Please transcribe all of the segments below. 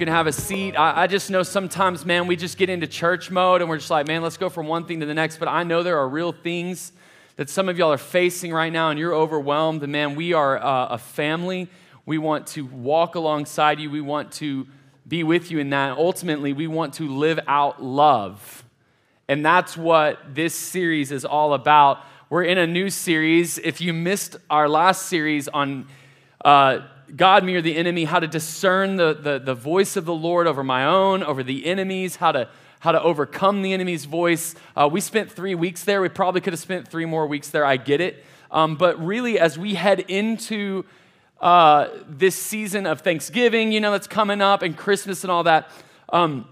can have a seat. I, I, just know sometimes, man, we just get into church mode and we're just like, man, let's go from one thing to the next. But I know there are real things that some of y'all are facing right now and you're overwhelmed. And man, we are uh, a family. We want to walk alongside you, we want to be with you in that. Ultimately, we want to live out love. And that's what this series is all about. We're in a new series. If you missed our last series on uh, God, me, or the enemy, how to discern the, the, the voice of the Lord over my own, over the enemies, how to, how to overcome the enemy's voice. Uh, we spent three weeks there. We probably could have spent three more weeks there. I get it. Um, but really, as we head into uh, this season of Thanksgiving, you know, that's coming up, and Christmas and all that, um,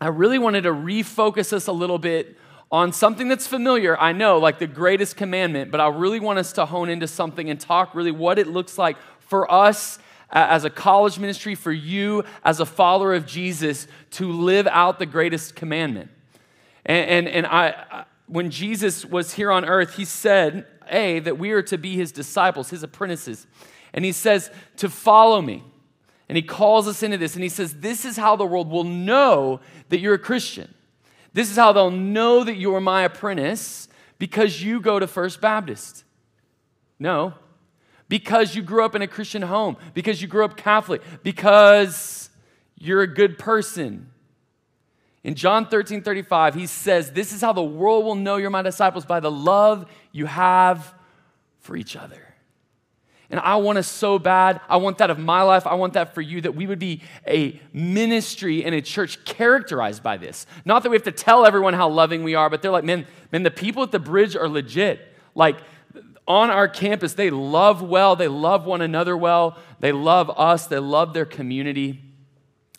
I really wanted to refocus us a little bit on something that's familiar, I know, like the greatest commandment, but I really want us to hone into something and talk really what it looks like for us as a college ministry, for you as a follower of Jesus to live out the greatest commandment. And, and, and I, when Jesus was here on earth, he said, A, that we are to be his disciples, his apprentices. And he says, to follow me. And he calls us into this. And he says, this is how the world will know that you're a Christian. This is how they'll know that you're my apprentice because you go to First Baptist. No, because you grew up in a Christian home, because you grew up Catholic, because you're a good person. In John 13 35, he says, This is how the world will know you're my disciples by the love you have for each other. And I want us so bad. I want that of my life. I want that for you that we would be a ministry and a church characterized by this. Not that we have to tell everyone how loving we are, but they're like, man, man, the people at the bridge are legit. Like, on our campus, they love well, they love one another well, they love us, they love their community.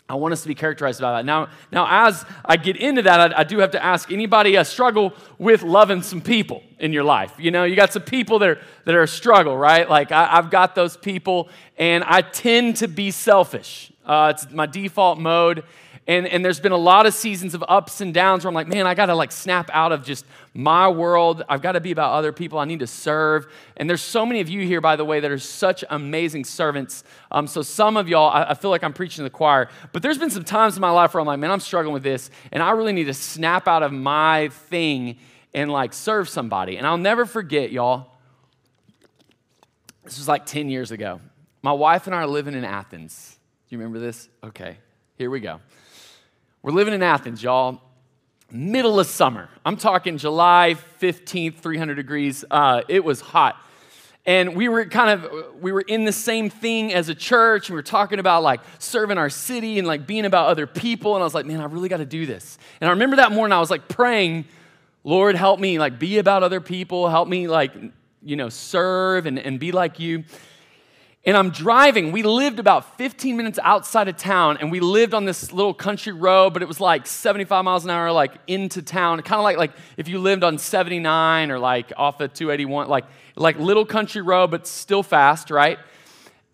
I want us to be characterized by that. Now, now as I get into that, I, I do have to ask anybody uh, struggle with loving some people in your life? You know, you got some people that are, that are a struggle, right? Like I, have got those people, and I tend to be selfish. Uh, it's my default mode. And, and there's been a lot of seasons of ups and downs where I'm like, man, I got to like snap out of just my world. I've got to be about other people. I need to serve. And there's so many of you here, by the way, that are such amazing servants. Um, so some of y'all, I, I feel like I'm preaching to the choir. But there's been some times in my life where I'm like, man, I'm struggling with this. And I really need to snap out of my thing and like serve somebody. And I'll never forget, y'all. This was like 10 years ago. My wife and I are living in Athens. Do you remember this? Okay, here we go. We're living in Athens, y'all. Middle of summer. I'm talking July 15th, 300 degrees. Uh, it was hot. And we were kind of, we were in the same thing as a church. And we were talking about like serving our city and like being about other people. And I was like, man, I really got to do this. And I remember that morning I was like praying, Lord, help me like be about other people. Help me like, you know, serve and, and be like you and I'm driving. We lived about 15 minutes outside of town, and we lived on this little country road, but it was like 75 miles an hour, like into town. Kind of like like if you lived on 79 or like off of 281, like like little country road, but still fast, right?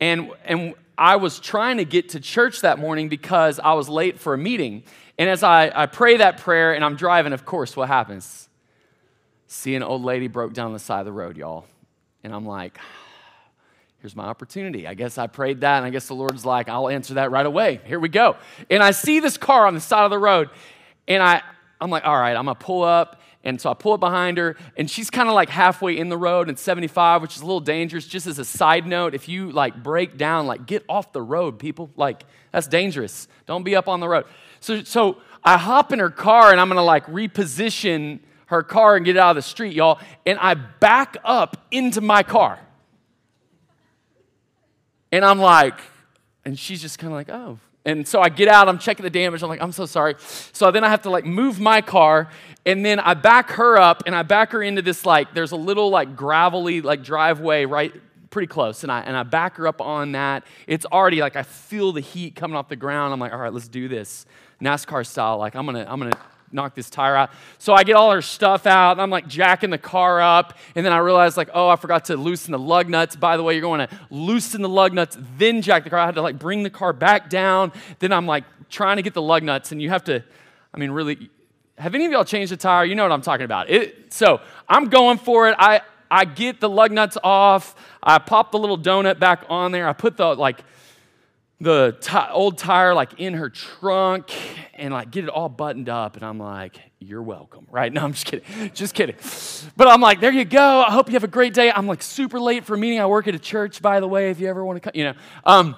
And and I was trying to get to church that morning because I was late for a meeting. And as I, I pray that prayer and I'm driving, of course, what happens? See an old lady broke down the side of the road, y'all. And I'm like, here's my opportunity. I guess I prayed that, and I guess the Lord's like, I'll answer that right away. Here we go. And I see this car on the side of the road, and I, I'm like, all right, I'm gonna pull up. And so I pull up behind her, and she's kind of like halfway in the road and 75, which is a little dangerous. Just as a side note, if you like break down, like get off the road, people. Like that's dangerous. Don't be up on the road. So, so I hop in her car, and I'm gonna like reposition her car and get it out of the street, y'all. And I back up into my car. And I'm like, and she's just kind of like, oh. And so I get out, I'm checking the damage. I'm like, I'm so sorry. So then I have to like move my car, and then I back her up, and I back her into this like, there's a little like gravelly like driveway right pretty close. And I, and I back her up on that. It's already like I feel the heat coming off the ground. I'm like, all right, let's do this. NASCAR style. Like, I'm gonna, I'm gonna knock this tire out. So I get all her stuff out, and I'm like jacking the car up, and then I realize like, oh, I forgot to loosen the lug nuts. By the way, you're going to loosen the lug nuts, then jack the car. I had to like bring the car back down. Then I'm like trying to get the lug nuts, and you have to, I mean, really, have any of y'all changed the tire? You know what I'm talking about. It, so I'm going for it. I I get the lug nuts off. I pop the little donut back on there. I put the like the t- old tire like in her trunk and like get it all buttoned up and i'm like you're welcome right no i'm just kidding just kidding but i'm like there you go i hope you have a great day i'm like super late for a meeting i work at a church by the way if you ever want to come you know um,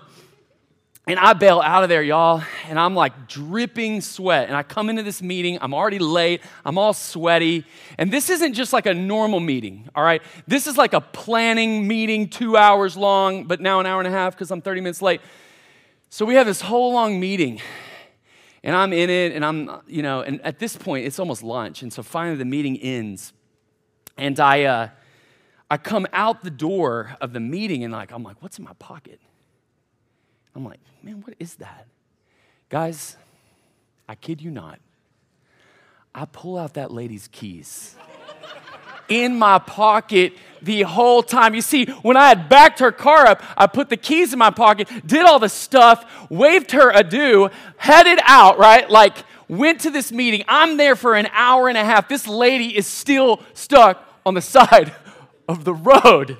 and I bail out of there, y'all, and I'm like dripping sweat. And I come into this meeting, I'm already late, I'm all sweaty. And this isn't just like a normal meeting, all right? This is like a planning meeting, two hours long, but now an hour and a half because I'm 30 minutes late. So we have this whole long meeting, and I'm in it, and I'm, you know, and at this point, it's almost lunch. And so finally the meeting ends. And I, uh, I come out the door of the meeting, and like, I'm like, what's in my pocket? I'm like, man, what is that? Guys, I kid you not. I pull out that lady's keys in my pocket the whole time. You see, when I had backed her car up, I put the keys in my pocket, did all the stuff, waved her adieu, headed out, right? Like, went to this meeting. I'm there for an hour and a half. This lady is still stuck on the side of the road.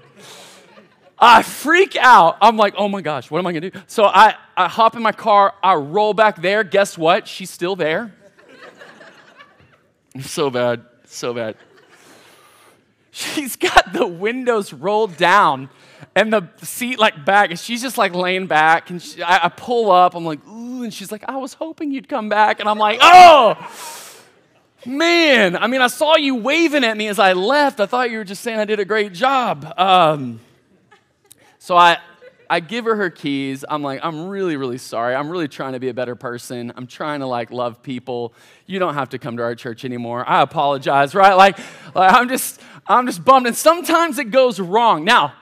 I freak out. I'm like, oh my gosh, what am I gonna do? So I, I hop in my car, I roll back there. Guess what? She's still there. so bad, so bad. She's got the windows rolled down and the seat like back, and she's just like laying back. And she, I, I pull up, I'm like, ooh, and she's like, I was hoping you'd come back. And I'm like, oh, man. I mean, I saw you waving at me as I left. I thought you were just saying I did a great job. Um, so I, I give her her keys. I'm like, I'm really, really sorry. I'm really trying to be a better person. I'm trying to like love people. You don't have to come to our church anymore. I apologize, right? Like, like I'm just, I'm just bummed. And sometimes it goes wrong. Now,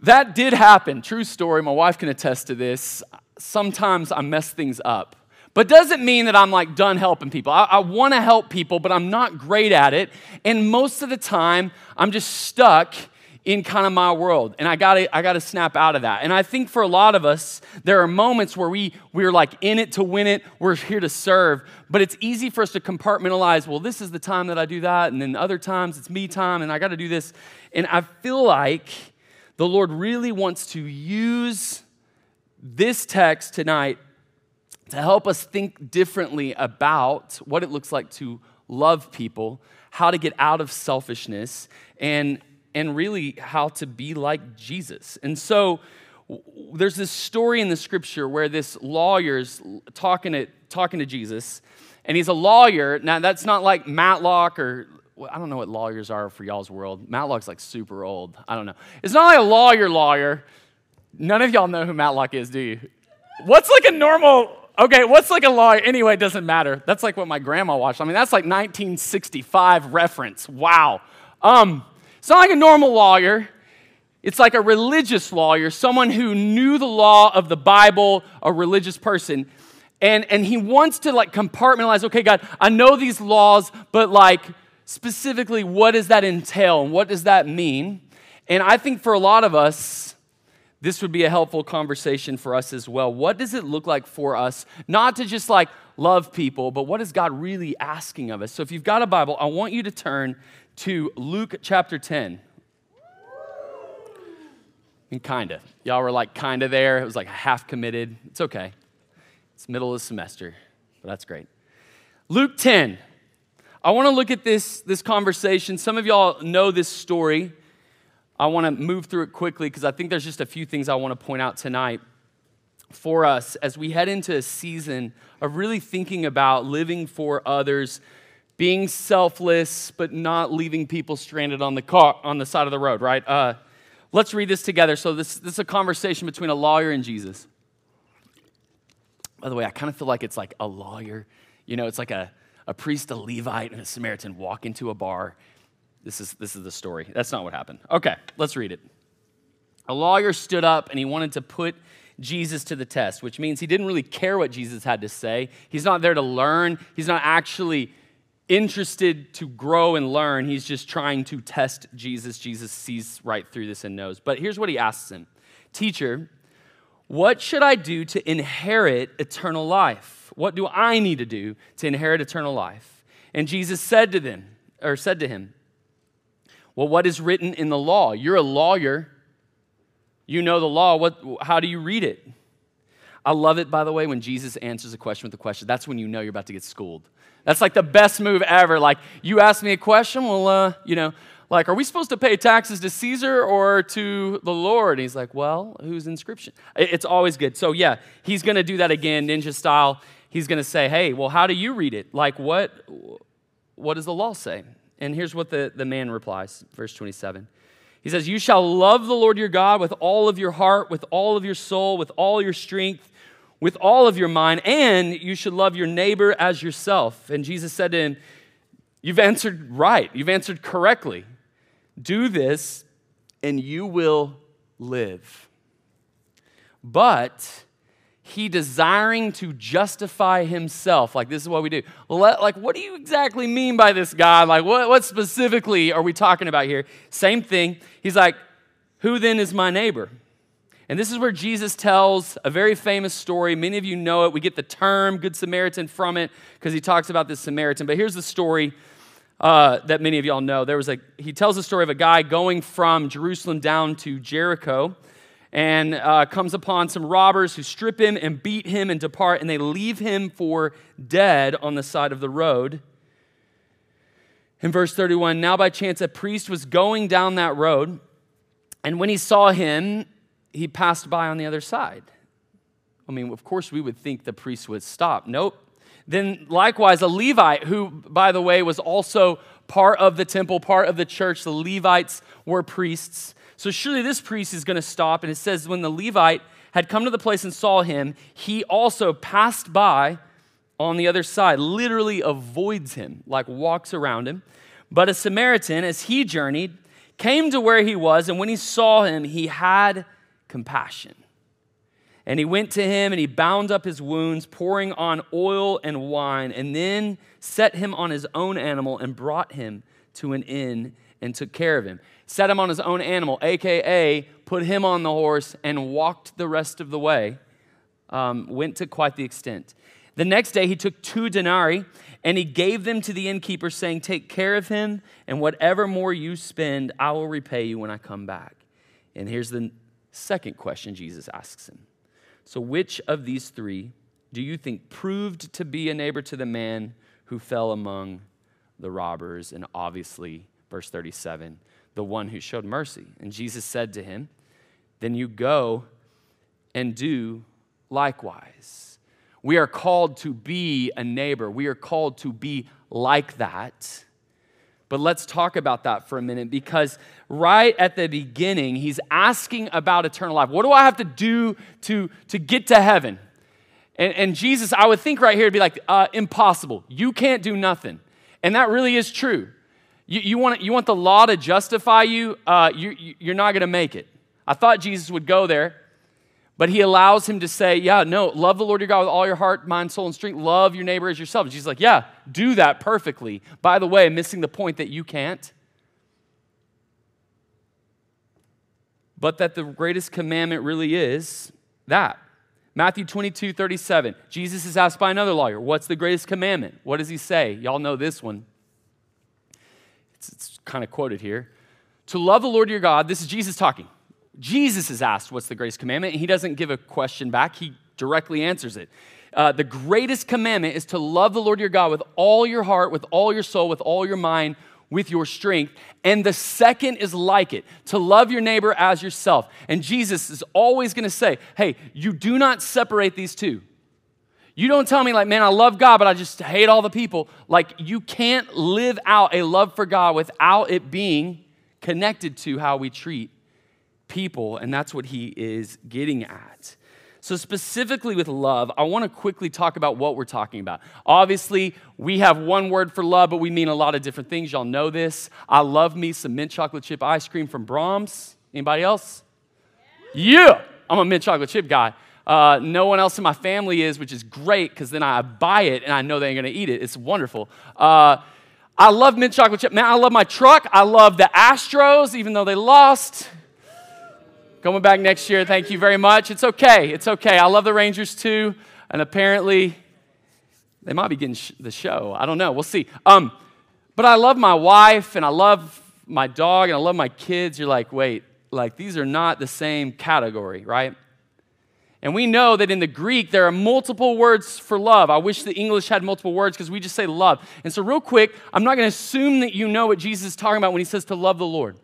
that did happen. True story. My wife can attest to this. Sometimes I mess things up. But doesn't mean that I'm like done helping people. I, I want to help people, but I'm not great at it. And most of the time, I'm just stuck in kind of my world and i gotta i gotta snap out of that. And i think for a lot of us there are moments where we we're like in it to win it we're here to serve but it's easy for us to compartmentalize well this is the time that i do that and then other times it's me time and i gotta do this. And i feel like the lord really wants to use this text tonight to help us think differently about what it looks like to love people how to get out of selfishness and and really how to be like Jesus. And so there's this story in the scripture where this lawyer's talking to, talking to Jesus, and he's a lawyer. Now, that's not like Matlock or I don't know what lawyers are for y'all's world. Matlock's like super old. I don't know. It's not like a lawyer, lawyer. None of y'all know who Matlock is, do you? What's like a normal, okay, what's like a lawyer? Anyway, it doesn't matter. That's like what my grandma watched. I mean, that's like 1965 reference. Wow. Um, it's not like a normal lawyer. It's like a religious lawyer, someone who knew the law of the Bible, a religious person. And, and he wants to like compartmentalize, okay, God, I know these laws, but like specifically, what does that entail? And what does that mean? And I think for a lot of us, this would be a helpful conversation for us as well. What does it look like for us not to just like love people, but what is God really asking of us? So if you've got a Bible, I want you to turn to Luke chapter 10. And kinda. Y'all were like kinda there. It was like half committed. It's okay. It's middle of the semester, but that's great. Luke 10. I want to look at this, this conversation. Some of y'all know this story. I want to move through it quickly because I think there's just a few things I want to point out tonight for us as we head into a season of really thinking about living for others being selfless, but not leaving people stranded on the car on the side of the road, right? Uh, let's read this together. So this, this is a conversation between a lawyer and Jesus. By the way, I kind of feel like it's like a lawyer. You know, it's like a, a priest, a Levite, and a Samaritan walk into a bar. This is, this is the story. That's not what happened. Okay, let's read it. A lawyer stood up and he wanted to put Jesus to the test, which means he didn't really care what Jesus had to say. He's not there to learn, he's not actually interested to grow and learn. He's just trying to test Jesus. Jesus sees right through this and knows. But here's what he asks him Teacher, what should I do to inherit eternal life? What do I need to do to inherit eternal life? And Jesus said to them, or said to him, Well, what is written in the law? You're a lawyer. You know the law. What, how do you read it? I love it, by the way, when Jesus answers a question with a question. That's when you know you're about to get schooled. That's like the best move ever. Like, you ask me a question, well, uh, you know, like, are we supposed to pay taxes to Caesar or to the Lord? And he's like, well, whose inscription? It's always good. So, yeah, he's going to do that again, ninja style. He's going to say, hey, well, how do you read it? Like, what, what does the law say? And here's what the, the man replies, verse 27. He says, You shall love the Lord your God with all of your heart, with all of your soul, with all your strength, with all of your mind, and you should love your neighbor as yourself. And Jesus said to him, You've answered right. You've answered correctly. Do this, and you will live. But he desiring to justify himself. Like, this is what we do. Like, what do you exactly mean by this, God? Like, what, what specifically are we talking about here? Same thing. He's like, Who then is my neighbor? And this is where Jesus tells a very famous story. Many of you know it. We get the term Good Samaritan from it because he talks about this Samaritan. But here's the story uh, that many of y'all know. There was a, he tells the story of a guy going from Jerusalem down to Jericho and uh, comes upon some robbers who strip him and beat him and depart, and they leave him for dead on the side of the road. In verse 31, now by chance a priest was going down that road, and when he saw him, he passed by on the other side. I mean, of course, we would think the priest would stop. Nope. Then, likewise, a Levite, who, by the way, was also part of the temple, part of the church, the Levites were priests. So, surely this priest is going to stop. And it says, when the Levite had come to the place and saw him, he also passed by on the other side, literally avoids him, like walks around him. But a Samaritan, as he journeyed, came to where he was, and when he saw him, he had compassion. And he went to him and he bound up his wounds, pouring on oil and wine, and then set him on his own animal and brought him to an inn and took care of him. Set him on his own animal, AKA, put him on the horse and walked the rest of the way. Um, went to quite the extent. The next day he took two denarii and he gave them to the innkeeper, saying, Take care of him, and whatever more you spend, I will repay you when I come back. And here's the second question Jesus asks him So, which of these three do you think proved to be a neighbor to the man who fell among the robbers? And obviously, verse 37, the one who showed mercy. And Jesus said to him, Then you go and do likewise. We are called to be a neighbor, we are called to be like that. But let's talk about that for a minute because right at the beginning, he's asking about eternal life. What do I have to do to, to get to heaven? And, and Jesus, I would think right here, would be like, uh, impossible. You can't do nothing. And that really is true. You, you, want, you want the law to justify you, uh, you you're not going to make it. I thought Jesus would go there, but he allows him to say, Yeah, no, love the Lord your God with all your heart, mind, soul, and strength. Love your neighbor as yourself. And Jesus like, Yeah, do that perfectly. By the way, missing the point that you can't. But that the greatest commandment really is that. Matthew 22, 37. Jesus is asked by another lawyer, What's the greatest commandment? What does he say? Y'all know this one. It's, it's kind of quoted here. To love the Lord your God, this is Jesus talking. Jesus is asked, What's the greatest commandment? And he doesn't give a question back, he directly answers it. Uh, the greatest commandment is to love the Lord your God with all your heart, with all your soul, with all your mind, with your strength. And the second is like it to love your neighbor as yourself. And Jesus is always going to say, Hey, you do not separate these two. You don't tell me, like, man, I love God, but I just hate all the people. Like, you can't live out a love for God without it being connected to how we treat people. And that's what he is getting at. So, specifically with love, I want to quickly talk about what we're talking about. Obviously, we have one word for love, but we mean a lot of different things. Y'all know this. I love me some mint chocolate chip ice cream from Braum's. Anybody else? Yeah, I'm a mint chocolate chip guy. Uh, no one else in my family is, which is great because then I buy it and I know they ain't gonna eat it. It's wonderful. Uh, I love mint chocolate chip. Man, I love my truck. I love the Astros, even though they lost. Coming back next year, thank you very much. It's okay. It's okay. I love the Rangers too. And apparently, they might be getting sh- the show. I don't know. We'll see. Um, but I love my wife and I love my dog and I love my kids. You're like, wait, like these are not the same category, right? And we know that in the Greek, there are multiple words for love. I wish the English had multiple words because we just say love. And so, real quick, I'm not going to assume that you know what Jesus is talking about when he says to love the Lord.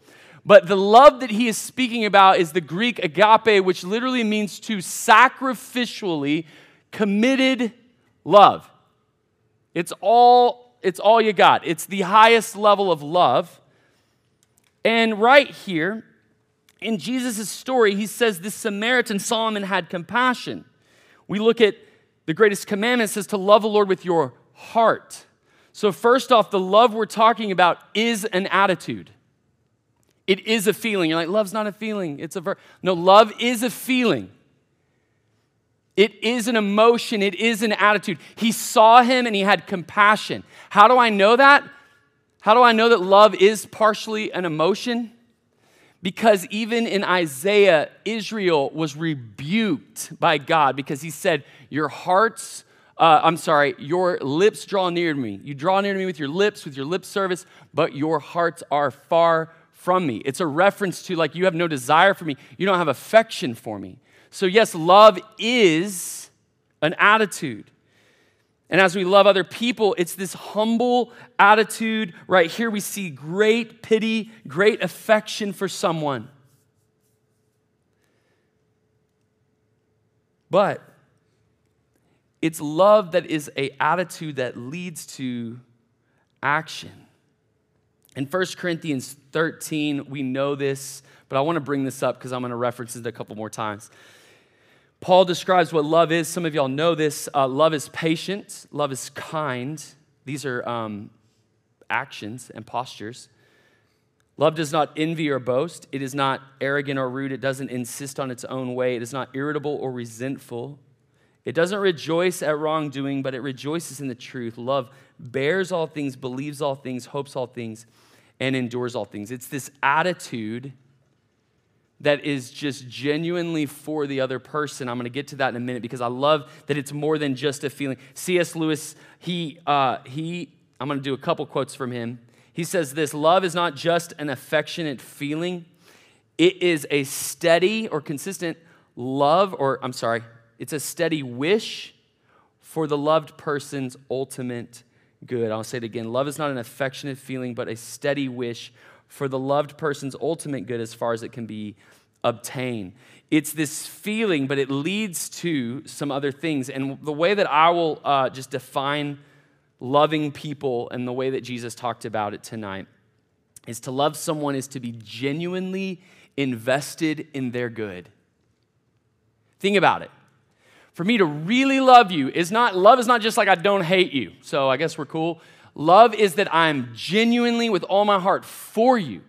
But the love that he is speaking about is the Greek agape, which literally means to sacrificially committed love. It's all, it's all you got. It's the highest level of love. And right here, in Jesus' story, he says this Samaritan Solomon had compassion. We look at the greatest commandment says to love the Lord with your heart. So, first off, the love we're talking about is an attitude. It is a feeling. You're like, love's not a feeling, it's a verb. No, love is a feeling. It is an emotion, it is an attitude. He saw him and he had compassion. How do I know that? How do I know that love is partially an emotion? Because even in Isaiah, Israel was rebuked by God because he said, Your hearts, uh, I'm sorry, your lips draw near to me. You draw near to me with your lips, with your lip service, but your hearts are far from me. It's a reference to like, you have no desire for me, you don't have affection for me. So, yes, love is an attitude. And as we love other people, it's this humble attitude. Right here, we see great pity, great affection for someone. But it's love that is a attitude that leads to action. In 1 Corinthians 13, we know this, but I want to bring this up because I'm going to reference it a couple more times. Paul describes what love is. Some of y'all know this. Uh, love is patient, love is kind. These are um, actions and postures. Love does not envy or boast. It is not arrogant or rude. It doesn't insist on its own way. It is not irritable or resentful. It doesn't rejoice at wrongdoing, but it rejoices in the truth. Love bears all things, believes all things, hopes all things, and endures all things. It's this attitude that is just genuinely for the other person. I'm going to get to that in a minute because I love that it's more than just a feeling. C.S. Lewis, he, uh, he, I'm going to do a couple quotes from him. He says this Love is not just an affectionate feeling, it is a steady or consistent love, or I'm sorry, it's a steady wish for the loved person's ultimate good. I'll say it again. Love is not an affectionate feeling, but a steady wish for the loved person's ultimate good as far as it can be obtained. It's this feeling, but it leads to some other things. And the way that I will uh, just define loving people and the way that Jesus talked about it tonight is to love someone is to be genuinely invested in their good. Think about it. For me to really love you is not, love is not just like I don't hate you, so I guess we're cool. Love is that I'm genuinely with all my heart for you,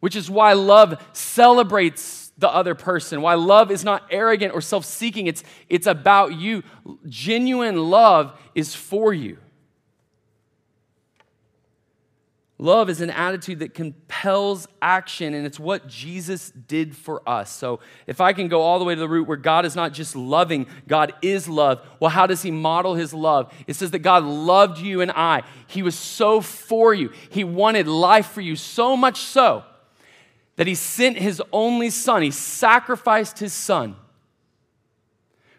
which is why love celebrates the other person, why love is not arrogant or self seeking. It's, it's about you. Genuine love is for you. Love is an attitude that compels action, and it's what Jesus did for us. So, if I can go all the way to the root where God is not just loving, God is love. Well, how does He model His love? It says that God loved you and I. He was so for you, He wanted life for you, so much so that He sent His only Son, He sacrificed His Son,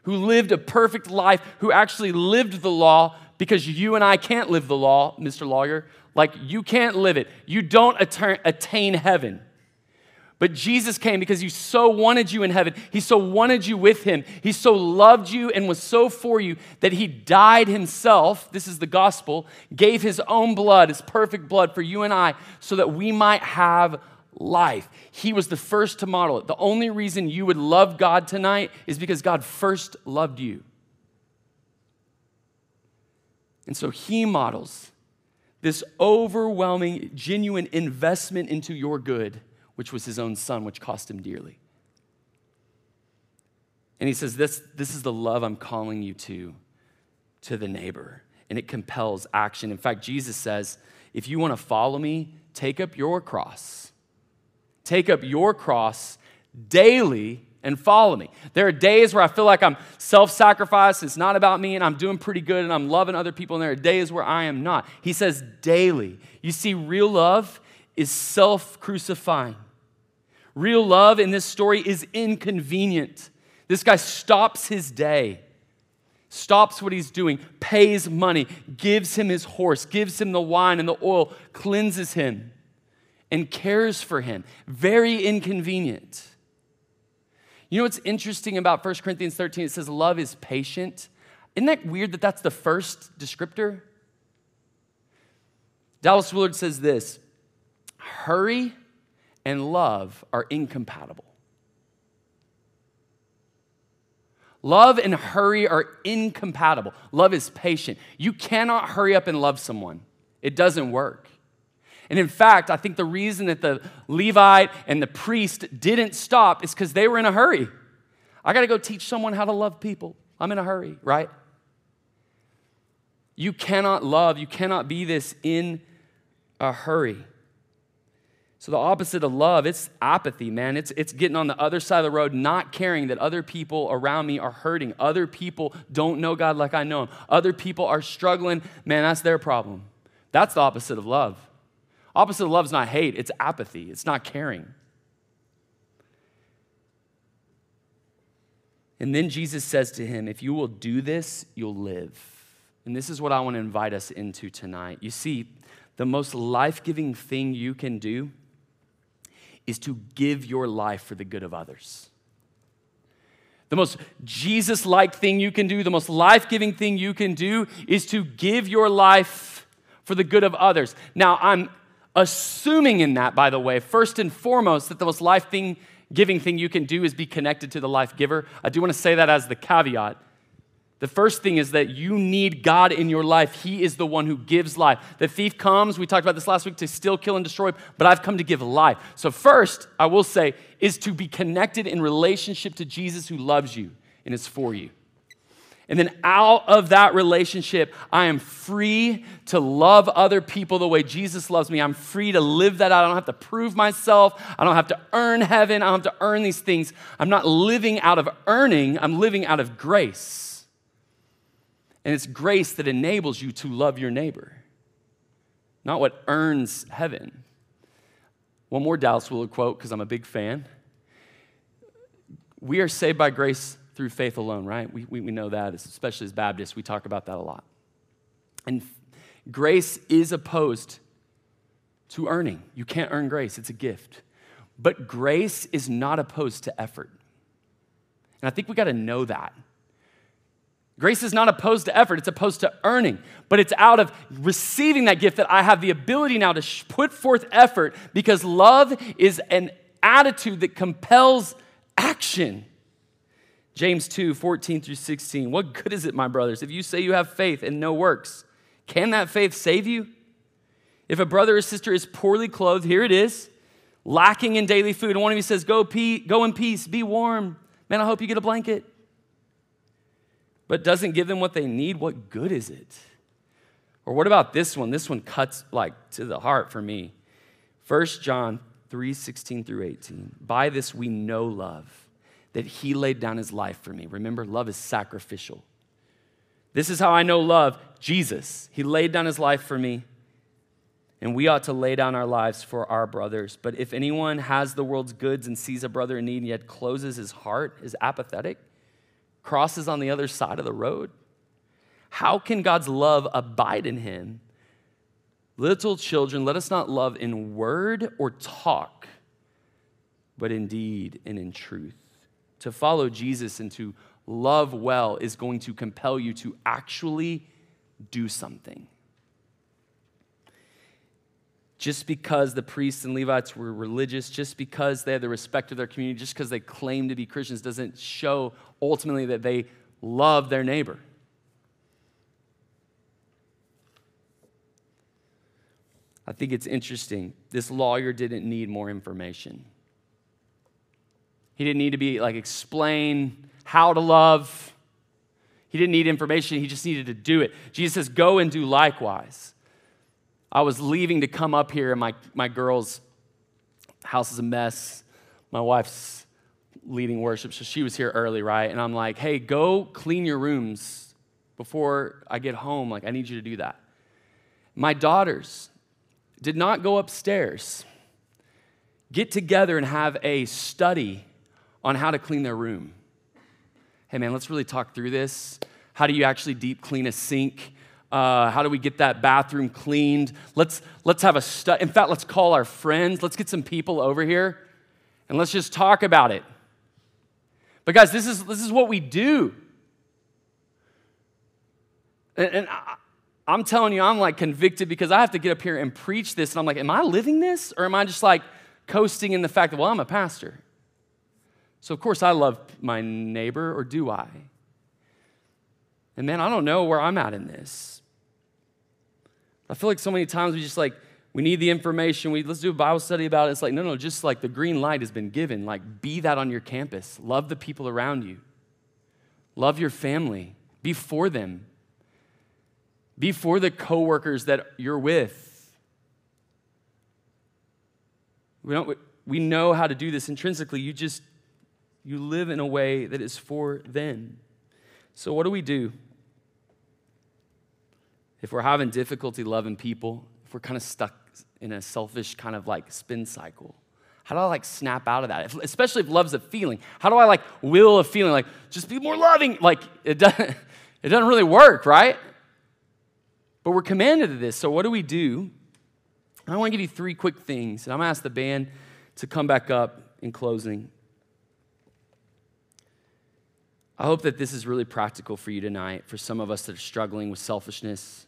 who lived a perfect life, who actually lived the law because you and I can't live the law, Mr. Lawyer. Like, you can't live it. You don't attain heaven. But Jesus came because he so wanted you in heaven. He so wanted you with him. He so loved you and was so for you that he died himself. This is the gospel, gave his own blood, his perfect blood for you and I, so that we might have life. He was the first to model it. The only reason you would love God tonight is because God first loved you. And so he models this overwhelming, genuine investment into your good, which was his own son, which cost him dearly. And he says, This, this is the love I'm calling you to, to the neighbor. And it compels action. In fact, Jesus says, If you want to follow me, take up your cross. Take up your cross daily and follow me. There are days where I feel like I'm self sacrificed, it's not about me, and I'm doing pretty good and I'm loving other people, and there are days where I am not. He says daily. You see, real love is self crucifying. Real love in this story is inconvenient. This guy stops his day, stops what he's doing, pays money, gives him his horse, gives him the wine and the oil, cleanses him, and cares for him. Very inconvenient. You know what's interesting about 1 Corinthians 13? It says love is patient. Isn't that weird that that's the first descriptor? Dallas Willard says this hurry and love are incompatible. Love and hurry are incompatible. Love is patient. You cannot hurry up and love someone, it doesn't work. And in fact, I think the reason that the Levite and the priest didn't stop is because they were in a hurry. I got to go teach someone how to love people. I'm in a hurry, right? You cannot love, you cannot be this in a hurry. So, the opposite of love, it's apathy, man. It's, it's getting on the other side of the road, not caring that other people around me are hurting. Other people don't know God like I know Him. Other people are struggling. Man, that's their problem. That's the opposite of love. Opposite of love is not hate, it's apathy, it's not caring. And then Jesus says to him, If you will do this, you'll live. And this is what I want to invite us into tonight. You see, the most life giving thing you can do is to give your life for the good of others. The most Jesus like thing you can do, the most life giving thing you can do is to give your life for the good of others. Now, I'm assuming in that, by the way, first and foremost, that the most life giving thing you can do is be connected to the life giver. I do want to say that as the caveat. The first thing is that you need God in your life. He is the one who gives life. The thief comes, we talked about this last week, to steal, kill, and destroy, but I've come to give life. So, first, I will say, is to be connected in relationship to Jesus who loves you and is for you. And then out of that relationship, I am free to love other people the way Jesus loves me. I'm free to live that out. I don't have to prove myself. I don't have to earn heaven. I don't have to earn these things. I'm not living out of earning, I'm living out of grace. And it's grace that enables you to love your neighbor, not what earns heaven. One more Dallas Willard quote, because I'm a big fan. We are saved by grace through faith alone, right? We, we, we know that, especially as Baptists, we talk about that a lot. And grace is opposed to earning. You can't earn grace, it's a gift. But grace is not opposed to effort. And I think we got to know that. Grace is not opposed to effort, it's opposed to earning. But it's out of receiving that gift that I have the ability now to put forth effort because love is an attitude that compels action. James 2 14 through 16. What good is it, my brothers, if you say you have faith and no works? Can that faith save you? If a brother or sister is poorly clothed, here it is, lacking in daily food, and one of you says, Go, pee, go in peace, be warm. Man, I hope you get a blanket. But doesn't give them what they need, what good is it? Or what about this one? This one cuts like to the heart for me. 1 John 3 16 through 18. By this we know love that he laid down his life for me. Remember, love is sacrificial. This is how I know love Jesus. He laid down his life for me, and we ought to lay down our lives for our brothers. But if anyone has the world's goods and sees a brother in need and yet closes his heart, is apathetic, crosses on the other side of the road, how can God's love abide in him? Little children, let us not love in word or talk, but in deed and in truth. To follow Jesus and to love well is going to compel you to actually do something. Just because the priests and Levites were religious, just because they had the respect of their community, just because they claimed to be Christians, doesn't show ultimately that they love their neighbor. I think it's interesting. This lawyer didn't need more information. He didn't need to be like explain how to love. He didn't need information, he just needed to do it. Jesus says, Go and do likewise. I was leaving to come up here, and my, my girl's house is a mess. My wife's leading worship, so she was here early, right? And I'm like, Hey, go clean your rooms before I get home. Like, I need you to do that. My daughters did not go upstairs, get together and have a study on how to clean their room. hey man, let's really talk through this. How do you actually deep clean a sink? Uh, how do we get that bathroom cleaned? Let's, let's have a study. In fact, let's call our friends. Let's get some people over here and let's just talk about it. But guys, this is, this is what we do. And, and I, I'm telling you, I'm like convicted because I have to get up here and preach this. And I'm like, am I living this? Or am I just like coasting in the fact that, well, I'm a pastor? So, of course, I love my neighbor, or do I? And man, I don't know where I'm at in this. I feel like so many times we just like, we need the information. We let's do a Bible study about it. It's like, no, no, just like the green light has been given. Like, be that on your campus. Love the people around you. Love your family. Be for them. Be for the coworkers that you're with. We don't we know how to do this intrinsically. You just you live in a way that is for them. So what do we do? if we're having difficulty loving people, if we're kind of stuck in a selfish kind of like spin cycle, how do I like snap out of that? If, especially if love's a feeling. How do I like will a feeling like just be more loving? Like it doesn't, it doesn't really work, right? But we're commanded to this. So what do we do? I want to give you three quick things, and I'm going to ask the band to come back up in closing. I hope that this is really practical for you tonight, for some of us that are struggling with selfishness,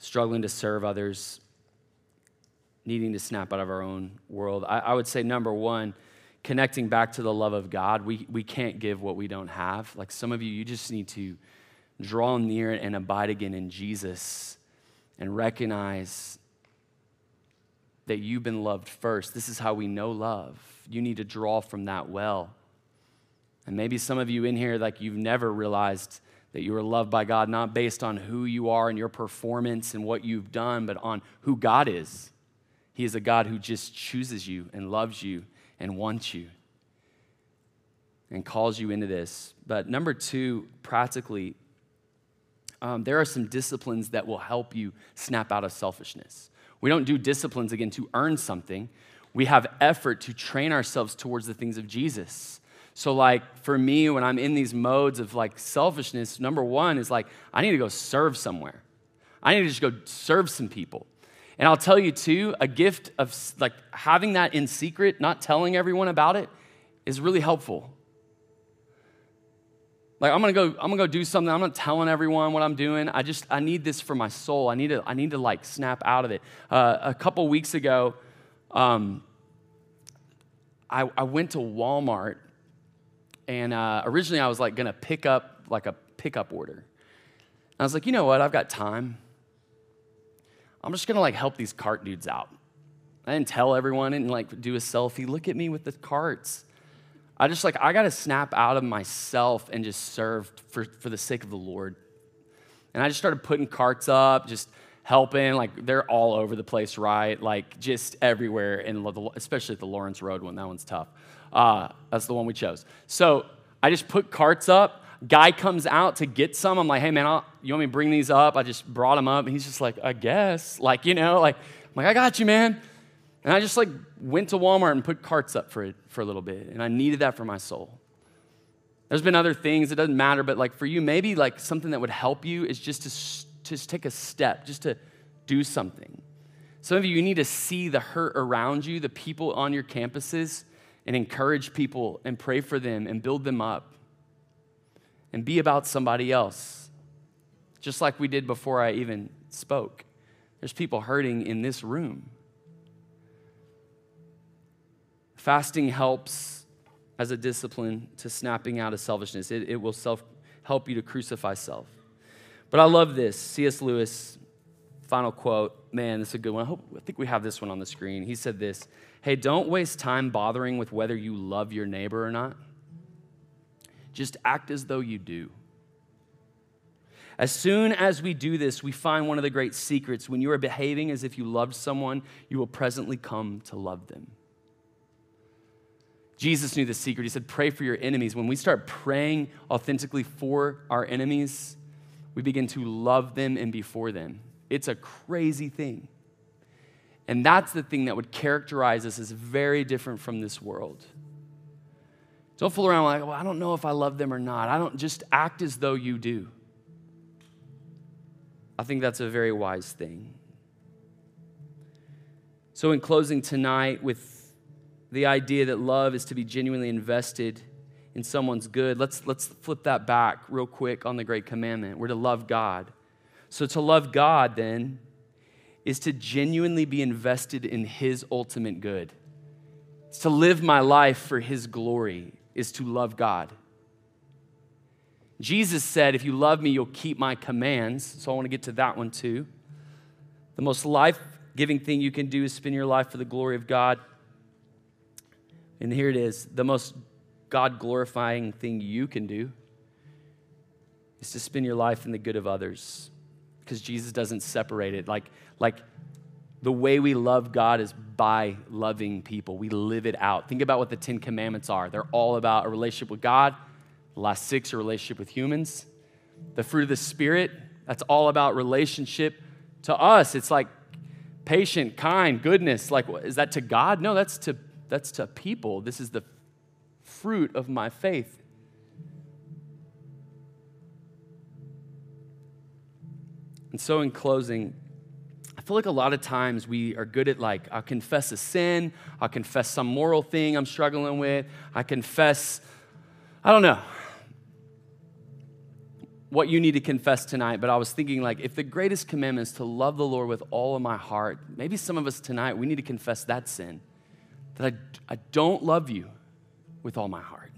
struggling to serve others, needing to snap out of our own world. I, I, would say, number one, connecting back to the love of God. We, we can't give what we don't have. Like some of you, you just need to draw near and abide again in Jesus and recognize that you've been loved first. This is how we know love. You need to draw from that well. And maybe some of you in here, like you've never realized that you are loved by God, not based on who you are and your performance and what you've done, but on who God is. He is a God who just chooses you and loves you and wants you and calls you into this. But number two, practically, um, there are some disciplines that will help you snap out of selfishness. We don't do disciplines again to earn something. We have effort to train ourselves towards the things of Jesus. So, like, for me, when I'm in these modes of like selfishness, number one is like, I need to go serve somewhere. I need to just go serve some people. And I'll tell you too, a gift of like having that in secret, not telling everyone about it, is really helpful. Like I'm gonna go, I'm gonna go do something. I'm not telling everyone what I'm doing. I just, I need this for my soul. I need to, I need to like snap out of it. Uh, a couple weeks ago, um, I, I went to Walmart and uh, originally, I was like to pick up like a pickup order. I was like, you know what? I've got time. I'm just to like help these cart dudes out. I didn't tell everyone and like do a selfie. Look at me with the carts. I just like, I got to snap out of myself and just serve for, for the sake of the Lord. And I just started putting carts up, just helping. Like, they're all over the place, right? Like, just everywhere, and especially at the Lawrence Road one. That one's tough. Uh, that's the one we chose. So I just put carts up. Guy comes out to get some. I'm like, hey, man, I'll, you want me to bring these up? I just brought them up. And he's just like, I guess. Like, you know, like, I'm like, I got you, man. And I just like went to Walmart and put carts up for it for a little bit. And I needed that for my soul. There's been other things, it doesn't matter, but like for you, maybe like something that would help you is just to just take a step, just to do something. Some of you, you need to see the hurt around you, the people on your campuses, and encourage people and pray for them and build them up and be about somebody else, just like we did before I even spoke. There's people hurting in this room. Fasting helps as a discipline to snapping out of selfishness. It, it will self, help you to crucify self. But I love this. C.S. Lewis, final quote. Man, this is a good one. I, hope, I think we have this one on the screen. He said this Hey, don't waste time bothering with whether you love your neighbor or not. Just act as though you do. As soon as we do this, we find one of the great secrets. When you are behaving as if you loved someone, you will presently come to love them. Jesus knew the secret. He said, Pray for your enemies. When we start praying authentically for our enemies, we begin to love them and be for them. It's a crazy thing. And that's the thing that would characterize us as very different from this world. Don't fool around like, well, I don't know if I love them or not. I don't just act as though you do. I think that's a very wise thing. So, in closing tonight, with the idea that love is to be genuinely invested in someone's good, let's, let's flip that back real quick on the great commandment. We're to love God. So, to love God then is to genuinely be invested in His ultimate good. It's to live my life for His glory, is to love God. Jesus said, If you love me, you'll keep my commands. So I want to get to that one too. The most life giving thing you can do is spend your life for the glory of God. And here it is the most God glorifying thing you can do is to spend your life in the good of others because Jesus doesn't separate it. Like, like the way we love God is by loving people. We live it out. Think about what the Ten Commandments are. They're all about a relationship with God. The last six are relationship with humans. The fruit of the Spirit, that's all about relationship to us. It's like patient, kind, goodness. Like, is that to God? No, that's to, that's to people. This is the fruit of my faith. And so, in closing, I feel like a lot of times we are good at like, I'll confess a sin, I'll confess some moral thing I'm struggling with, I confess, I don't know, what you need to confess tonight, but I was thinking like if the greatest commandment is to love the Lord with all of my heart, maybe some of us tonight we need to confess that sin. That I, I don't love you with all my heart.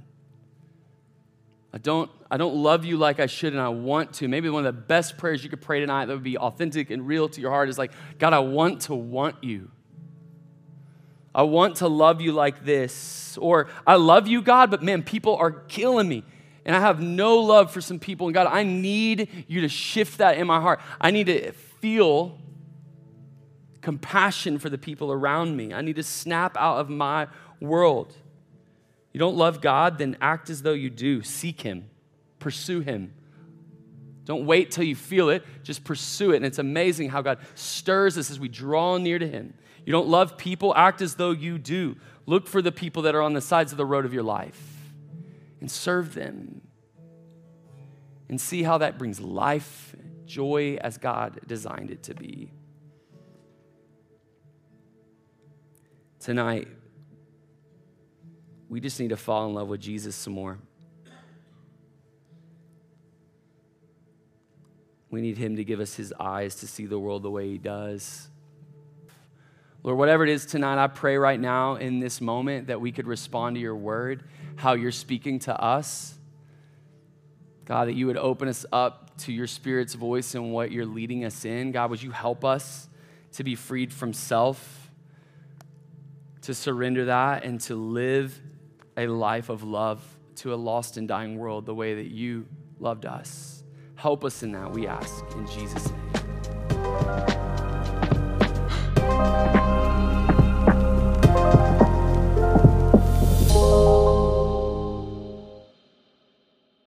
I don't, I don't love you like I should and I want to. Maybe one of the best prayers you could pray tonight that would be authentic and real to your heart is like, God, I want to want you. I want to love you like this. Or I love you, God, but man, people are killing me and I have no love for some people. And God, I need you to shift that in my heart. I need to feel compassion for the people around me. I need to snap out of my world. You don't love God, then act as though you do. Seek Him, pursue Him. Don't wait till you feel it, just pursue it. And it's amazing how God stirs us as we draw near to Him. You don't love people, act as though you do. Look for the people that are on the sides of the road of your life and serve them and see how that brings life, joy as God designed it to be. Tonight, we just need to fall in love with Jesus some more. We need Him to give us His eyes to see the world the way He does. Lord, whatever it is tonight, I pray right now in this moment that we could respond to your word, how you're speaking to us. God, that you would open us up to your Spirit's voice and what you're leading us in. God, would you help us to be freed from self, to surrender that, and to live a life of love to a lost and dying world the way that you loved us. Help us in that, we ask, in Jesus' name.